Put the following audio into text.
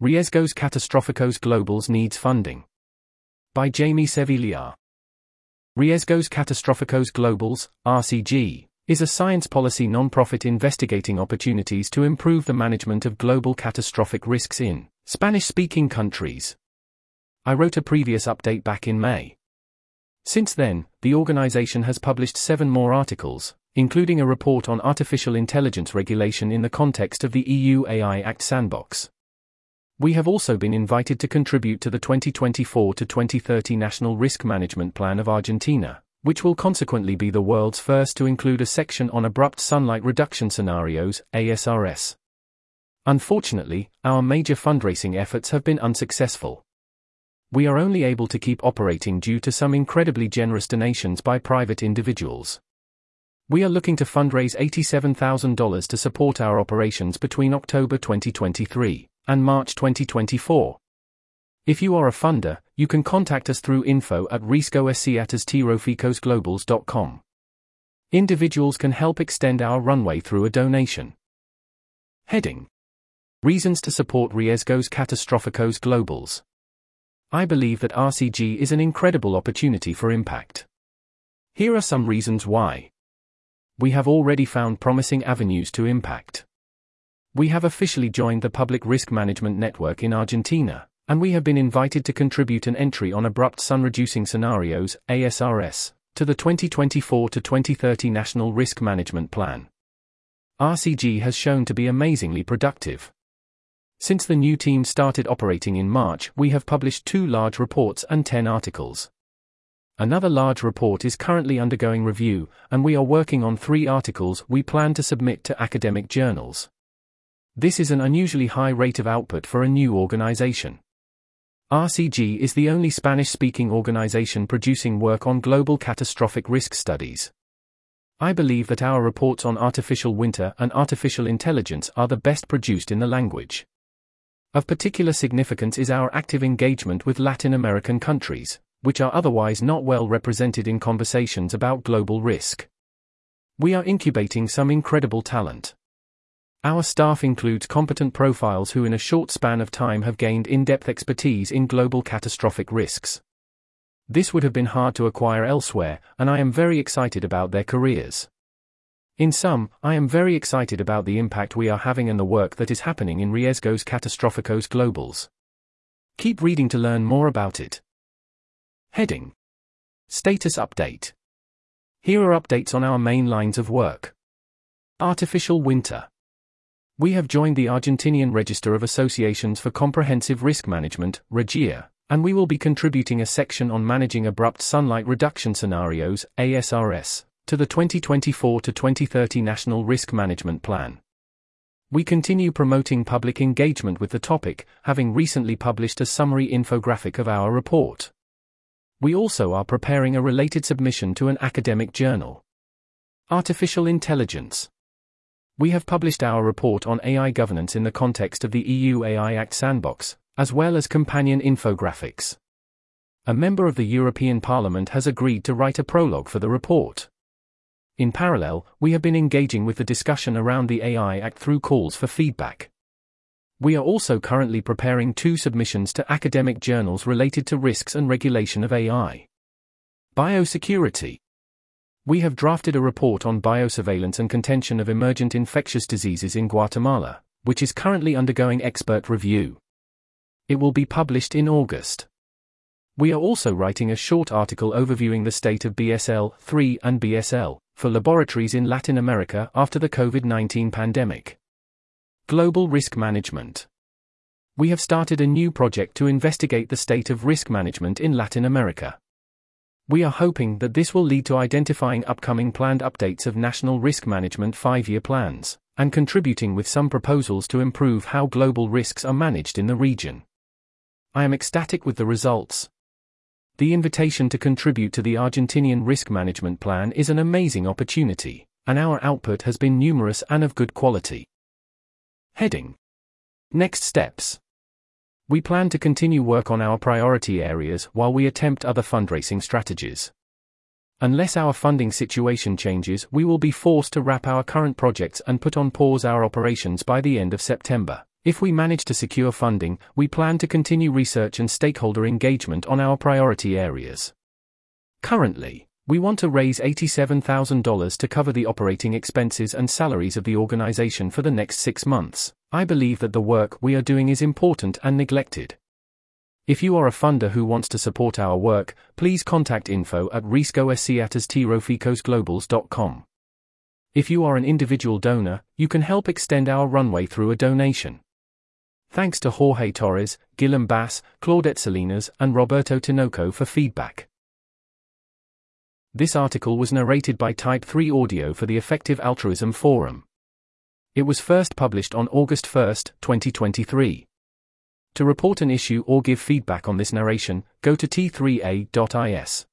Riesgos Catastróficos Globales Needs Funding. By Jaime Sevilla. Riesgos Catastróficos Globales, RCG, is a science policy non-profit investigating opportunities to improve the management of global catastrophic risks in Spanish-speaking countries. I wrote a previous update back in May. Since then, the organization has published seven more articles, including a report on artificial intelligence regulation in the context of the EU AI Act sandbox. We have also been invited to contribute to the 2024 to 2030 National Risk Management Plan of Argentina, which will consequently be the world's first to include a section on abrupt sunlight reduction scenarios, ASRS. Unfortunately, our major fundraising efforts have been unsuccessful. We are only able to keep operating due to some incredibly generous donations by private individuals. We are looking to fundraise $87,000 to support our operations between October 2023 and March 2024. If you are a funder, you can contact us through info at riesgoscatastroficosglobales.com. Individuals can help extend our runway through a donation. Heading Reasons to support Riesgos Catastróficos Globales. I believe that RCG is an incredible opportunity for impact. Here are some reasons why we have already found promising avenues to impact. We have officially joined the Public Risk Management Network in Argentina, and we have been invited to contribute an entry on abrupt sun reducing scenarios, ASRS, to the 2024 to 2030 National Risk Management Plan. RCG has shown to be amazingly productive. Since the new team started operating in March, we have published two large reports and 10 articles. Another large report is currently undergoing review, and we are working on three articles we plan to submit to academic journals. This is an unusually high rate of output for a new organization. RCG is the only Spanish speaking organization producing work on global catastrophic risk studies. I believe that our reports on artificial winter and artificial intelligence are the best produced in the language. Of particular significance is our active engagement with Latin American countries, which are otherwise not well represented in conversations about global risk. We are incubating some incredible talent. Our staff includes competent profiles who, in a short span of time, have gained in depth expertise in global catastrophic risks. This would have been hard to acquire elsewhere, and I am very excited about their careers. In sum, I am very excited about the impact we are having and the work that is happening in Riesgos Catastróficos Globales. Keep reading to learn more about it. Heading Status Update. Here are updates on our main lines of work. Artificial Winter. We have joined the Argentinian Register of Associations for Comprehensive Risk Management, REGIA, and we will be contributing a section on managing abrupt sunlight reduction scenarios, ASRS, to the 2024 to 2030 National Risk Management Plan. We continue promoting public engagement with the topic, having recently published a summary infographic of our report. We also are preparing a related submission to an academic journal. Artificial Intelligence. We have published our report on AI governance in the context of the EU AI Act sandbox, as well as companion infographics. A member of the European Parliament has agreed to write a prologue for the report. In parallel, we have been engaging with the discussion around the AI Act through calls for feedback. We are also currently preparing two submissions to academic journals related to risks and regulation of AI. Biosecurity. We have drafted a report on biosurveillance and contention of emergent infectious diseases in Guatemala, which is currently undergoing expert review. It will be published in August. We are also writing a short article overviewing the state of BSL 3 and BSL 4 laboratories in Latin America after the COVID 19 pandemic. Global Risk Management. We have started a new project to investigate the state of risk management in Latin America. We are hoping that this will lead to identifying upcoming planned updates of national risk management five year plans, and contributing with some proposals to improve how global risks are managed in the region. I am ecstatic with the results. The invitation to contribute to the Argentinian Risk Management Plan is an amazing opportunity, and our output has been numerous and of good quality. Heading Next steps. We plan to continue work on our priority areas while we attempt other fundraising strategies. Unless our funding situation changes, we will be forced to wrap our current projects and put on pause our operations by the end of September. If we manage to secure funding, we plan to continue research and stakeholder engagement on our priority areas. Currently, we want to raise $87,000 to cover the operating expenses and salaries of the organization for the next six months. I believe that the work we are doing is important and neglected. If you are a funder who wants to support our work, please contact info at riesgoscatastroficosglobales.com. If you are an individual donor, you can help extend our runway through a donation. Thanks to Jorge Torres, Guillem Bas, Claudette Salinas, and Roberto Tinoco for feedback. This article was narrated by Type 3 Audio for the Effective Altruism Forum. It was first published on August 1, 2023. To report an issue or give feedback on this narration, go to t3a.is.